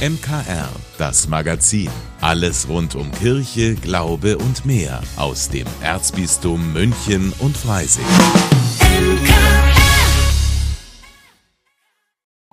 MKR, das Magazin. Alles rund um Kirche, Glaube und mehr aus dem Erzbistum München und Freising.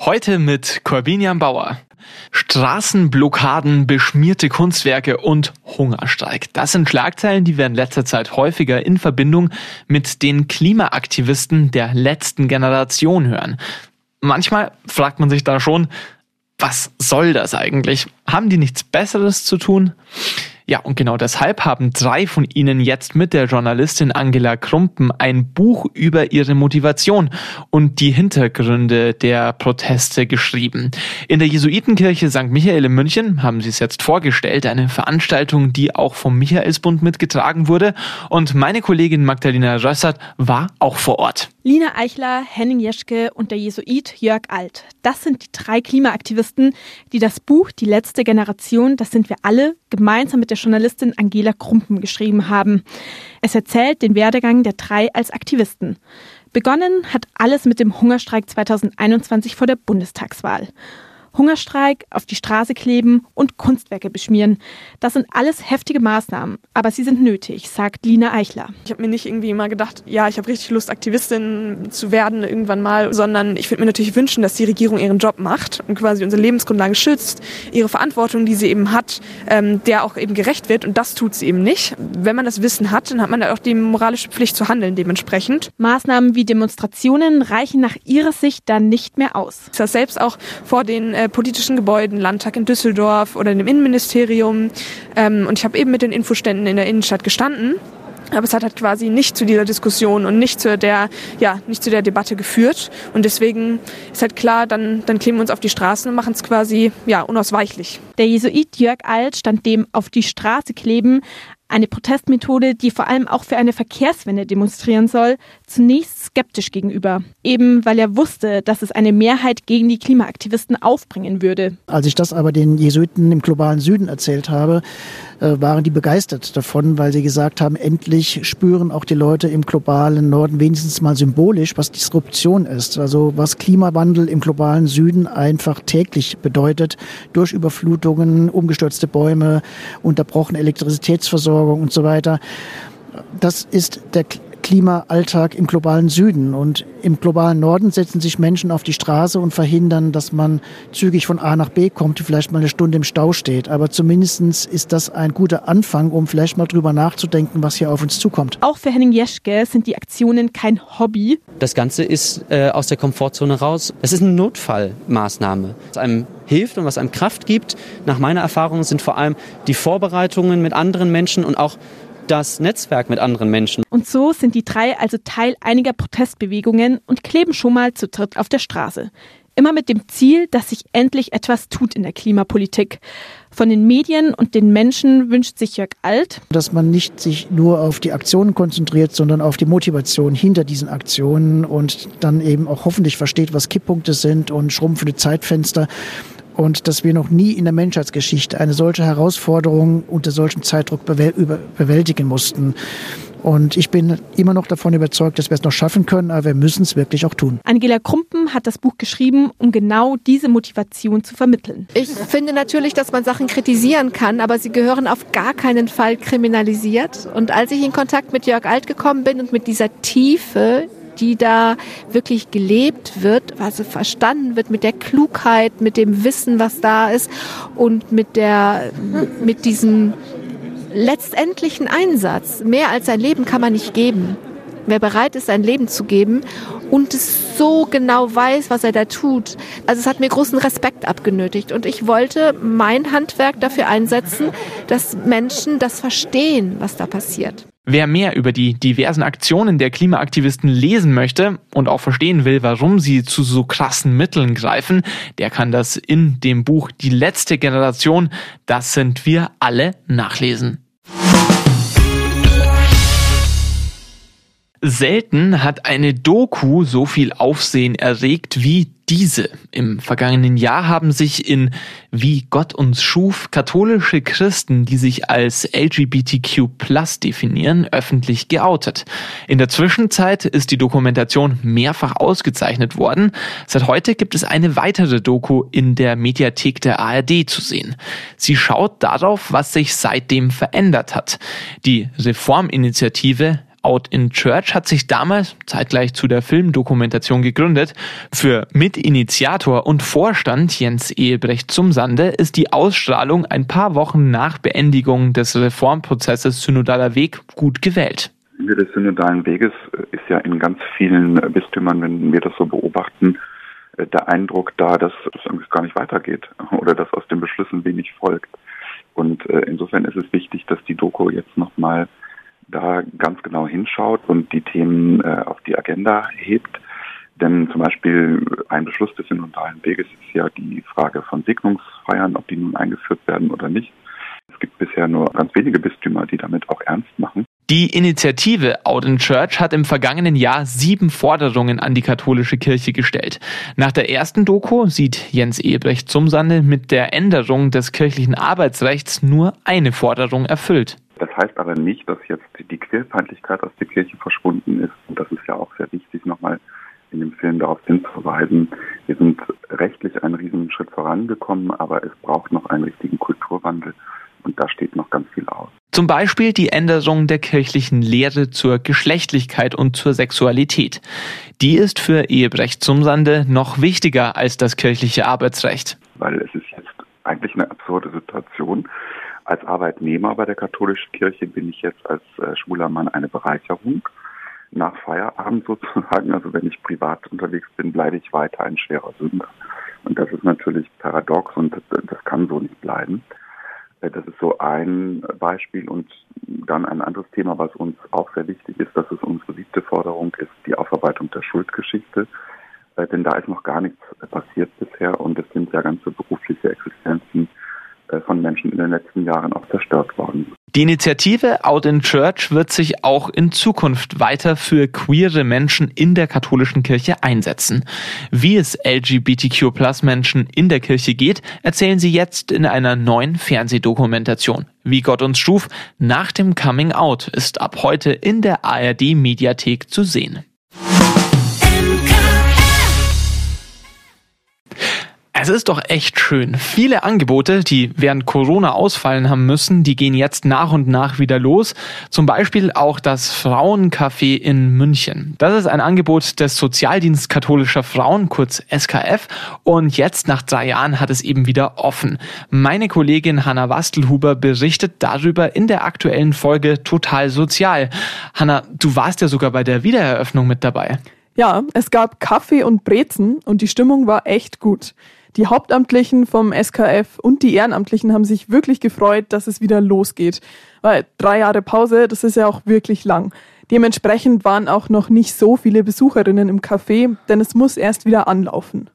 Heute mit Corbinian Bauer. Straßenblockaden, beschmierte Kunstwerke und Hungerstreik. Das sind Schlagzeilen, die wir in letzter Zeit häufiger in Verbindung mit den Klimaaktivisten der letzten Generation hören. Manchmal fragt man sich da schon, was soll das eigentlich? Haben die nichts Besseres zu tun? Ja, und genau deshalb haben drei von ihnen jetzt mit der Journalistin Angela Krumpen ein Buch über ihre Motivation und die Hintergründe der Proteste geschrieben. In der Jesuitenkirche St. Michael in München haben sie es jetzt vorgestellt, eine Veranstaltung, die auch vom Michaelsbund mitgetragen wurde. Und meine Kollegin Magdalena Rössert war auch vor Ort. Lina Eichler, Henning Jeschke und der Jesuit Jörg Alt. Das sind die drei Klimaaktivisten, die das Buch Die letzte Generation, das sind wir alle, gemeinsam mit der Journalistin Angela Krumpen geschrieben haben. Es erzählt den Werdegang der drei als Aktivisten. Begonnen hat alles mit dem Hungerstreik 2021 vor der Bundestagswahl. Hungerstreik, auf die Straße kleben und Kunstwerke beschmieren. Das sind alles heftige Maßnahmen, aber sie sind nötig, sagt Lina Eichler. Ich habe mir nicht irgendwie immer gedacht, ja, ich habe richtig Lust, Aktivistin zu werden irgendwann mal, sondern ich würde mir natürlich wünschen, dass die Regierung ihren Job macht und quasi unsere Lebensgrundlage schützt, ihre Verantwortung, die sie eben hat, ähm, der auch eben gerecht wird und das tut sie eben nicht. Wenn man das Wissen hat, dann hat man auch die moralische Pflicht zu handeln dementsprechend. Maßnahmen wie Demonstrationen reichen nach ihrer Sicht dann nicht mehr aus. Ich saß selbst auch vor den äh, politischen Gebäuden, Landtag in Düsseldorf oder dem Innenministerium. Ähm, und ich habe eben mit den Infoständen in der Innenstadt gestanden. Aber es hat halt quasi nicht zu dieser Diskussion und nicht zu der, ja, nicht zu der Debatte geführt. Und deswegen ist halt klar, dann, dann kleben wir uns auf die Straßen und machen es quasi, ja, unausweichlich. Der Jesuit Jörg Alt stand dem auf die Straße kleben eine Protestmethode, die vor allem auch für eine Verkehrswende demonstrieren soll, zunächst skeptisch gegenüber. Eben weil er wusste, dass es eine Mehrheit gegen die Klimaaktivisten aufbringen würde. Als ich das aber den Jesuiten im globalen Süden erzählt habe, äh, waren die begeistert davon, weil sie gesagt haben, endlich spüren auch die Leute im globalen Norden wenigstens mal symbolisch, was Disruption ist. Also was Klimawandel im globalen Süden einfach täglich bedeutet, durch Überflutungen, umgestürzte Bäume, unterbrochene Elektrizitätsversorgung und so weiter. Das ist der Klimaalltag im globalen Süden. Und im globalen Norden setzen sich Menschen auf die Straße und verhindern, dass man zügig von A nach B kommt, vielleicht mal eine Stunde im Stau steht. Aber zumindest ist das ein guter Anfang, um vielleicht mal drüber nachzudenken, was hier auf uns zukommt. Auch für Henning Jeschke sind die Aktionen kein Hobby. Das Ganze ist äh, aus der Komfortzone raus. Es ist eine Notfallmaßnahme. Was einem hilft und was einem Kraft gibt, nach meiner Erfahrung, sind vor allem die Vorbereitungen mit anderen Menschen und auch das Netzwerk mit anderen Menschen. Und so sind die drei also Teil einiger Protestbewegungen und kleben schon mal zu dritt auf der Straße. Immer mit dem Ziel, dass sich endlich etwas tut in der Klimapolitik. Von den Medien und den Menschen wünscht sich Jörg Alt, dass man nicht sich nur auf die Aktionen konzentriert, sondern auf die Motivation hinter diesen Aktionen und dann eben auch hoffentlich versteht, was Kipppunkte sind und schrumpfende Zeitfenster und dass wir noch nie in der Menschheitsgeschichte eine solche Herausforderung unter solchem Zeitdruck bewältigen mussten. Und ich bin immer noch davon überzeugt, dass wir es noch schaffen können, aber wir müssen es wirklich auch tun. Angela Krumpen hat das Buch geschrieben, um genau diese Motivation zu vermitteln. Ich finde natürlich, dass man Sachen kritisieren kann, aber sie gehören auf gar keinen Fall kriminalisiert. Und als ich in Kontakt mit Jörg Alt gekommen bin und mit dieser Tiefe, die da wirklich gelebt wird, also verstanden wird mit der Klugheit, mit dem Wissen, was da ist und mit der, mit diesem letztendlichen Einsatz. Mehr als sein Leben kann man nicht geben. Wer bereit ist, sein Leben zu geben und es so genau weiß, was er da tut. Also es hat mir großen Respekt abgenötigt und ich wollte mein Handwerk dafür einsetzen, dass Menschen das verstehen, was da passiert. Wer mehr über die diversen Aktionen der Klimaaktivisten lesen möchte und auch verstehen will, warum sie zu so krassen Mitteln greifen, der kann das in dem Buch Die letzte Generation, das sind wir alle, nachlesen. Selten hat eine Doku so viel Aufsehen erregt wie diese. Im vergangenen Jahr haben sich in Wie Gott uns schuf katholische Christen, die sich als LGBTQ definieren, öffentlich geoutet. In der Zwischenzeit ist die Dokumentation mehrfach ausgezeichnet worden. Seit heute gibt es eine weitere Doku in der Mediathek der ARD zu sehen. Sie schaut darauf, was sich seitdem verändert hat. Die Reforminitiative Out in Church hat sich damals, zeitgleich zu der Filmdokumentation gegründet. Für Mitinitiator und Vorstand Jens Ehebrecht zum Sande ist die Ausstrahlung ein paar Wochen nach Beendigung des Reformprozesses Synodaler Weg gut gewählt. Ende des synodalen Weges ist ja in ganz vielen Bistümern, wenn wir das so beobachten, der Eindruck da, dass es irgendwie gar nicht weitergeht oder dass aus den Beschlüssen wenig folgt. Und äh, insofern ist es wichtig, dass die Doku jetzt nochmal da ganz genau hinschaut und die Themen äh, auf die Agenda hebt. Denn zum Beispiel ein Beschluss des synodalen Weges ist ja die Frage von Segnungsfeiern, ob die nun eingeführt werden oder nicht. Es gibt bisher nur ganz wenige Bistümer, die damit auch ernst machen. Die Initiative Out in Church hat im vergangenen Jahr sieben Forderungen an die katholische Kirche gestellt. Nach der ersten Doku sieht Jens Ebrecht zum Sande mit der Änderung des kirchlichen Arbeitsrechts nur eine Forderung erfüllt. Das heißt aber nicht, dass jetzt die Queerfeindlichkeit aus der Kirche verschwunden ist. Und das ist ja auch sehr wichtig, nochmal in dem Film darauf hinzuweisen. Wir sind rechtlich einen riesigen Schritt vorangekommen, aber es braucht noch einen richtigen Kulturwandel. Und da steht noch ganz viel aus. Zum Beispiel die Änderung der kirchlichen Lehre zur Geschlechtlichkeit und zur Sexualität. Die ist für Ehebrecht zum Sande noch wichtiger als das kirchliche Arbeitsrecht. Weil es ist eigentlich eine absurde Situation. Als Arbeitnehmer bei der katholischen Kirche bin ich jetzt als äh, schwuler Mann eine Bereicherung. Nach Feierabend sozusagen, also wenn ich privat unterwegs bin, bleibe ich weiter ein schwerer Sünder. Und das ist natürlich paradox und das, das kann so nicht bleiben. Äh, das ist so ein Beispiel und dann ein anderes Thema, was uns auch sehr wichtig ist, dass es unsere siebte Forderung ist, die Aufarbeitung der Schuldgeschichte. Äh, denn da ist noch gar nichts passiert bisher und es sind ja ganze berufliche Existenzen äh, von Menschen in den letzten Jahren auch zerstört worden. Die Initiative Out in Church wird sich auch in Zukunft weiter für queere Menschen in der katholischen Kirche einsetzen. Wie es LGBTQ Menschen in der Kirche geht, erzählen sie jetzt in einer neuen Fernsehdokumentation. Wie Gott uns schuf, nach dem Coming Out ist ab heute in der ARD Mediathek zu sehen. Es ist doch echt schön. Viele Angebote, die während Corona ausfallen haben müssen, die gehen jetzt nach und nach wieder los. Zum Beispiel auch das Frauencafé in München. Das ist ein Angebot des Sozialdienst katholischer Frauen, kurz SKF. Und jetzt nach drei Jahren hat es eben wieder offen. Meine Kollegin Hanna Wastelhuber berichtet darüber in der aktuellen Folge Total Sozial. Hanna, du warst ja sogar bei der Wiedereröffnung mit dabei. Ja, es gab Kaffee und Brezen und die Stimmung war echt gut. Die Hauptamtlichen vom SKF und die Ehrenamtlichen haben sich wirklich gefreut, dass es wieder losgeht. Weil drei Jahre Pause, das ist ja auch wirklich lang. Dementsprechend waren auch noch nicht so viele Besucherinnen im Café, denn es muss erst wieder anlaufen.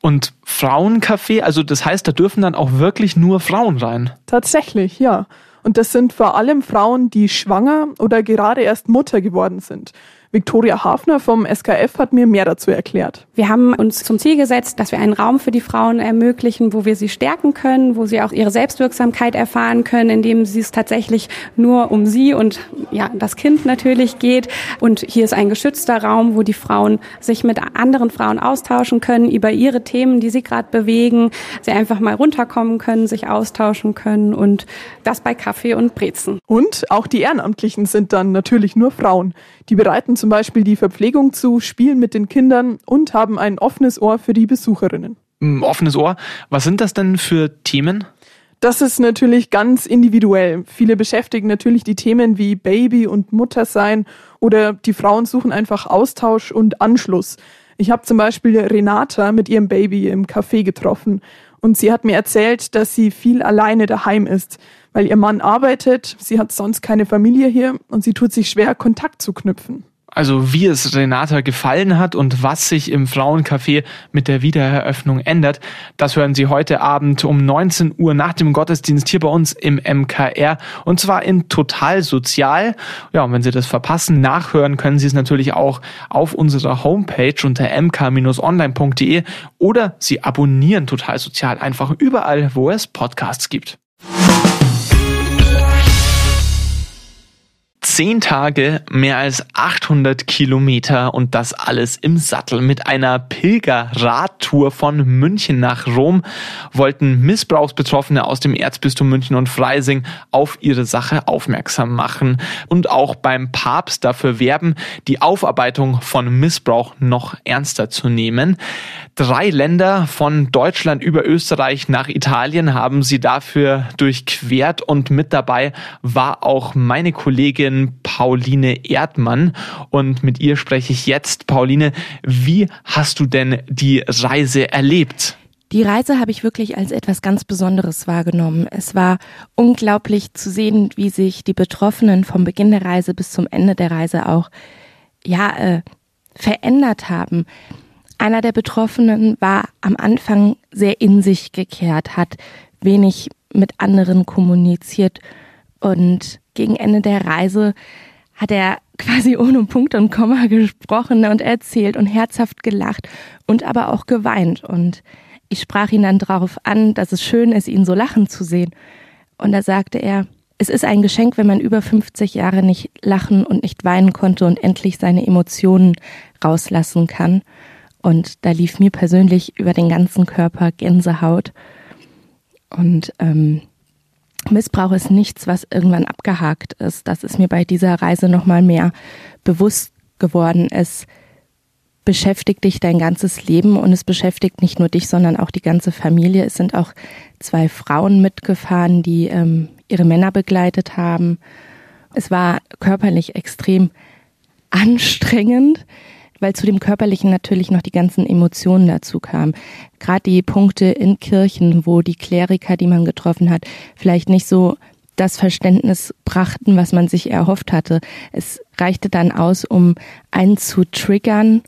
Und Frauencafé, also das heißt, da dürfen dann auch wirklich nur Frauen rein? Tatsächlich, ja. Und das sind vor allem Frauen, die schwanger oder gerade erst Mutter geworden sind. Viktoria Hafner vom SKF hat mir mehr dazu erklärt. Wir haben uns zum Ziel gesetzt, dass wir einen Raum für die Frauen ermöglichen, wo wir sie stärken können, wo sie auch ihre Selbstwirksamkeit erfahren können, indem sie es tatsächlich nur um sie und ja, das Kind natürlich geht. Und hier ist ein geschützter Raum, wo die Frauen sich mit anderen Frauen austauschen können über ihre Themen, die sie gerade bewegen, sie einfach mal runterkommen können, sich austauschen können und das bei Kaffee und Brezen. Und auch die Ehrenamtlichen sind dann natürlich nur Frauen. Die bereiten zum Beispiel die Verpflegung zu, spielen mit den Kindern und haben ein offenes Ohr für die Besucherinnen. Ein offenes Ohr. Was sind das denn für Themen? Das ist natürlich ganz individuell. Viele beschäftigen natürlich die Themen wie Baby und Muttersein oder die Frauen suchen einfach Austausch und Anschluss. Ich habe zum Beispiel Renata mit ihrem Baby im Café getroffen und sie hat mir erzählt, dass sie viel alleine daheim ist weil ihr Mann arbeitet, sie hat sonst keine Familie hier und sie tut sich schwer, Kontakt zu knüpfen. Also wie es Renata gefallen hat und was sich im Frauencafé mit der Wiedereröffnung ändert, das hören Sie heute Abend um 19 Uhr nach dem Gottesdienst hier bei uns im MKR und zwar in Total Sozial. Ja, und wenn Sie das verpassen, nachhören können Sie es natürlich auch auf unserer Homepage unter mk-online.de oder Sie abonnieren Total Sozial einfach überall, wo es Podcasts gibt. Zehn Tage, mehr als 800 Kilometer und das alles im Sattel. Mit einer Pilgerradtour von München nach Rom wollten Missbrauchsbetroffene aus dem Erzbistum München und Freising auf ihre Sache aufmerksam machen und auch beim Papst dafür werben, die Aufarbeitung von Missbrauch noch ernster zu nehmen. Drei Länder von Deutschland über Österreich nach Italien haben sie dafür durchquert und mit dabei war auch meine Kollegin Pauline Erdmann und mit ihr spreche ich jetzt. Pauline, wie hast du denn die Reise erlebt? Die Reise habe ich wirklich als etwas ganz Besonderes wahrgenommen. Es war unglaublich zu sehen, wie sich die Betroffenen vom Beginn der Reise bis zum Ende der Reise auch ja äh, verändert haben. Einer der Betroffenen war am Anfang sehr in sich gekehrt, hat wenig mit anderen kommuniziert und gegen Ende der Reise hat er quasi ohne Punkt und Komma gesprochen und erzählt und herzhaft gelacht und aber auch geweint. Und ich sprach ihn dann darauf an, dass es schön ist, ihn so lachen zu sehen. Und da sagte er, es ist ein Geschenk, wenn man über 50 Jahre nicht lachen und nicht weinen konnte und endlich seine Emotionen rauslassen kann. Und da lief mir persönlich über den ganzen Körper Gänsehaut. Und ähm, Missbrauch ist nichts, was irgendwann abgehakt ist. Das ist mir bei dieser Reise nochmal mehr bewusst geworden. Es beschäftigt dich dein ganzes Leben und es beschäftigt nicht nur dich, sondern auch die ganze Familie. Es sind auch zwei Frauen mitgefahren, die ähm, ihre Männer begleitet haben. Es war körperlich extrem anstrengend weil zu dem Körperlichen natürlich noch die ganzen Emotionen dazu kamen. Gerade die Punkte in Kirchen, wo die Kleriker, die man getroffen hat, vielleicht nicht so das Verständnis brachten, was man sich erhofft hatte. Es reichte dann aus, um einen zu triggern,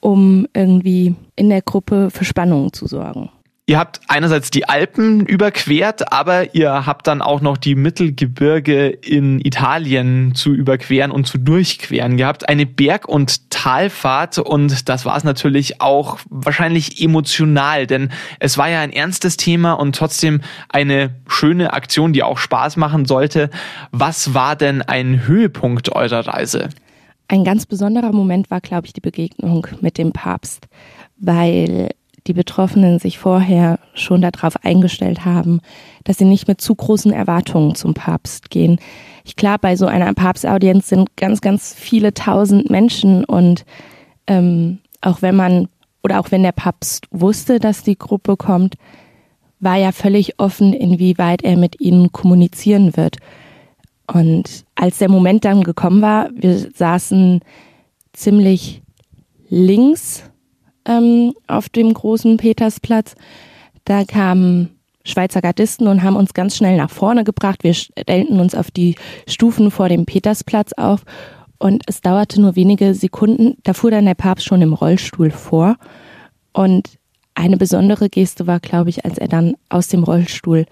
um irgendwie in der Gruppe für Spannungen zu sorgen. Ihr habt einerseits die Alpen überquert, aber ihr habt dann auch noch die Mittelgebirge in Italien zu überqueren und zu durchqueren. Ihr habt eine Berg- und Talfahrt und das war es natürlich auch wahrscheinlich emotional, denn es war ja ein ernstes Thema und trotzdem eine schöne Aktion, die auch Spaß machen sollte. Was war denn ein Höhepunkt eurer Reise? Ein ganz besonderer Moment war, glaube ich, die Begegnung mit dem Papst, weil die Betroffenen sich vorher schon darauf eingestellt haben, dass sie nicht mit zu großen Erwartungen zum Papst gehen. Ich klar, bei so einer Papstaudienz sind ganz, ganz viele tausend Menschen und ähm, auch wenn man oder auch wenn der Papst wusste, dass die Gruppe kommt, war ja völlig offen, inwieweit er mit ihnen kommunizieren wird. Und als der Moment dann gekommen war, wir saßen ziemlich links ähm, auf dem großen Petersplatz. Da kamen Schweizer Gardisten und haben uns ganz schnell nach vorne gebracht. Wir stellten uns auf die Stufen vor dem Petersplatz auf und es dauerte nur wenige Sekunden. Da fuhr dann der Papst schon im Rollstuhl vor und eine besondere Geste war, glaube ich, als er dann aus dem Rollstuhl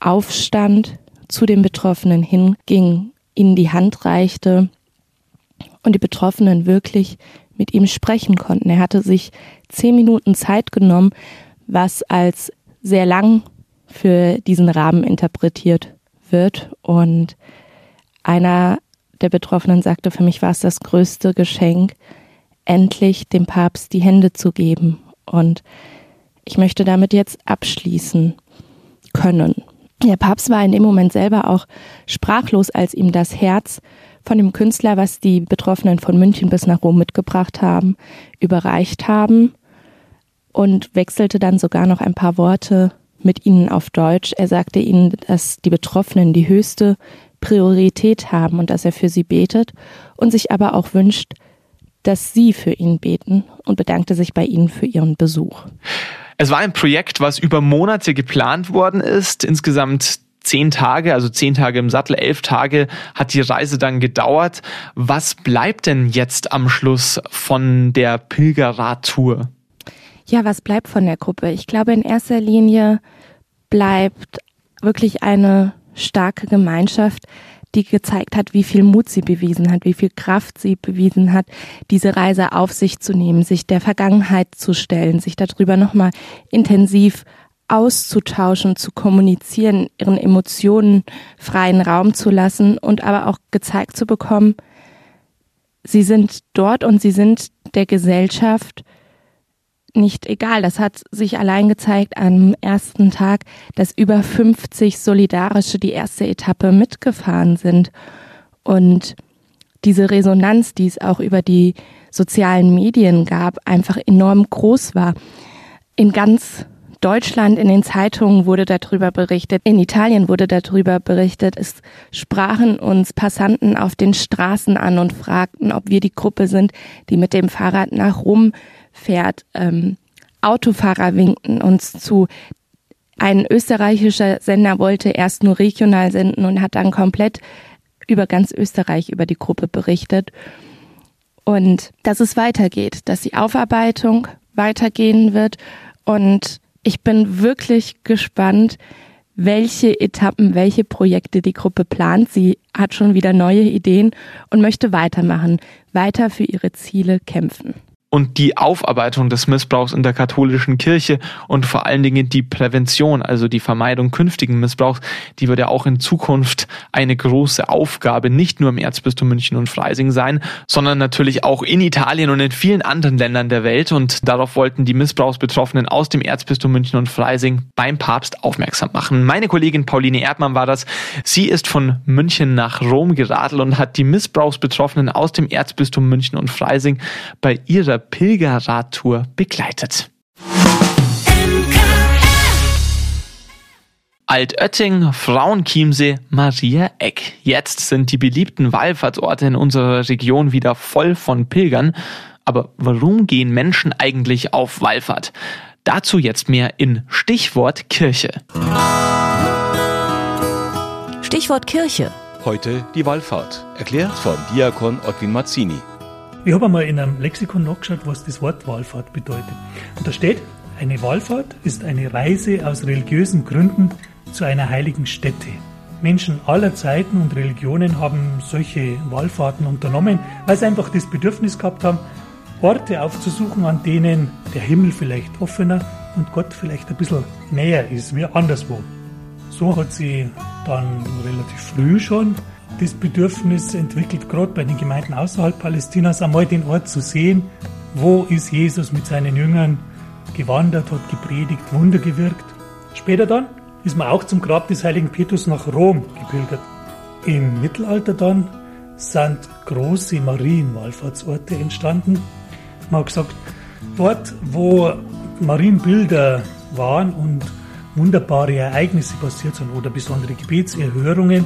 aufstand, zu den Betroffenen hinging, ihnen die Hand reichte und die Betroffenen wirklich mit ihm sprechen konnten. Er hatte sich zehn Minuten Zeit genommen, was als sehr lang für diesen Rahmen interpretiert wird. Und einer der Betroffenen sagte, für mich war es das größte Geschenk, endlich dem Papst die Hände zu geben. Und ich möchte damit jetzt abschließen können. Der Papst war in dem Moment selber auch sprachlos, als ihm das Herz von dem Künstler, was die Betroffenen von München bis nach Rom mitgebracht haben, überreicht haben und wechselte dann sogar noch ein paar Worte mit ihnen auf Deutsch. Er sagte ihnen, dass die Betroffenen die höchste Priorität haben und dass er für sie betet und sich aber auch wünscht, dass sie für ihn beten und bedankte sich bei ihnen für ihren Besuch. Es war ein Projekt, was über Monate geplant worden ist. Insgesamt zehn Tage, also zehn Tage im Sattel, elf Tage hat die Reise dann gedauert. Was bleibt denn jetzt am Schluss von der Pilgerradtour? Ja, was bleibt von der Gruppe? Ich glaube, in erster Linie bleibt wirklich eine starke Gemeinschaft, die gezeigt hat, wie viel Mut sie bewiesen hat, wie viel Kraft sie bewiesen hat, diese Reise auf sich zu nehmen, sich der Vergangenheit zu stellen, sich darüber nochmal intensiv auszutauschen, zu kommunizieren, ihren Emotionen freien Raum zu lassen und aber auch gezeigt zu bekommen, sie sind dort und sie sind der Gesellschaft nicht egal. Das hat sich allein gezeigt am ersten Tag, dass über 50 Solidarische die erste Etappe mitgefahren sind. Und diese Resonanz, die es auch über die sozialen Medien gab, einfach enorm groß war. In ganz Deutschland, in den Zeitungen wurde darüber berichtet, in Italien wurde darüber berichtet. Es sprachen uns Passanten auf den Straßen an und fragten, ob wir die Gruppe sind, die mit dem Fahrrad nach Rom fährt. Ähm, Autofahrer winkten uns zu. Ein österreichischer Sender wollte erst nur regional senden und hat dann komplett über ganz Österreich über die Gruppe berichtet. Und dass es weitergeht, dass die Aufarbeitung weitergehen wird. Und ich bin wirklich gespannt, welche Etappen, welche Projekte die Gruppe plant. Sie hat schon wieder neue Ideen und möchte weitermachen, weiter für ihre Ziele kämpfen und die Aufarbeitung des Missbrauchs in der katholischen Kirche und vor allen Dingen die Prävention, also die Vermeidung künftigen Missbrauchs, die wird ja auch in Zukunft eine große Aufgabe, nicht nur im Erzbistum München und Freising sein, sondern natürlich auch in Italien und in vielen anderen Ländern der Welt. Und darauf wollten die Missbrauchsbetroffenen aus dem Erzbistum München und Freising beim Papst aufmerksam machen. Meine Kollegin Pauline Erdmann war das. Sie ist von München nach Rom geradelt und hat die Missbrauchsbetroffenen aus dem Erzbistum München und Freising bei ihrer Pilgerradtour begleitet. Altötting, Frauenchiemsee, Maria Eck. Jetzt sind die beliebten Wallfahrtsorte in unserer Region wieder voll von Pilgern. Aber warum gehen Menschen eigentlich auf Wallfahrt? Dazu jetzt mehr in Stichwort Kirche. Stichwort Kirche. Heute die Wallfahrt, erklärt von Diakon Ottwin Mazzini. Ich habe einmal in einem Lexikon nachgeschaut, was das Wort Wallfahrt bedeutet. Und da steht, eine Wallfahrt ist eine Reise aus religiösen Gründen zu einer heiligen Stätte. Menschen aller Zeiten und Religionen haben solche Wallfahrten unternommen, weil sie einfach das Bedürfnis gehabt haben, Orte aufzusuchen, an denen der Himmel vielleicht offener und Gott vielleicht ein bisschen näher ist, wie anderswo. So hat sie dann relativ früh schon das Bedürfnis entwickelt, gerade bei den Gemeinden außerhalb Palästinas, einmal den Ort zu sehen, wo ist Jesus mit seinen Jüngern gewandert, hat gepredigt, Wunder gewirkt. Später dann ist man auch zum Grab des heiligen Petrus nach Rom gepilgert. Im Mittelalter dann sind große Marienwallfahrtsorte entstanden. Man hat gesagt, dort, wo Marienbilder waren und wunderbare Ereignisse passiert sind oder besondere Gebetserhörungen,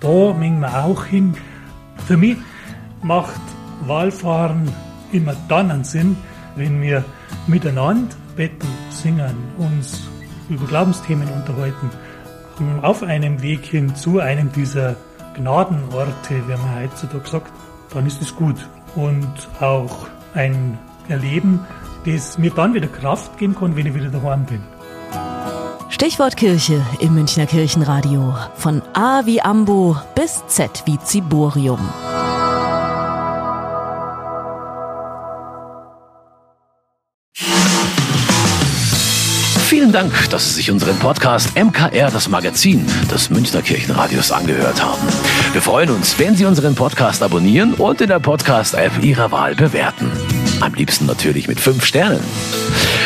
da mengen wir auch hin. Für mich macht Wahlfahren immer dann einen Sinn, wenn wir miteinander beten, singen, uns über Glaubensthemen unterhalten, auf einem Weg hin zu einem dieser Gnadenorte, wie man heutzutage sagt, dann ist es gut. Und auch ein Erleben, das mir dann wieder Kraft geben kann, wenn ich wieder daheim bin. Stichwort Kirche im Münchner Kirchenradio. Von A wie Ambo bis Z wie Ziborium. Vielen Dank, dass Sie sich unseren Podcast MKR, das Magazin des Münchner Kirchenradios, angehört haben. Wir freuen uns, wenn Sie unseren Podcast abonnieren und in der Podcast-App Ihrer Wahl bewerten. Am liebsten natürlich mit fünf Sternen.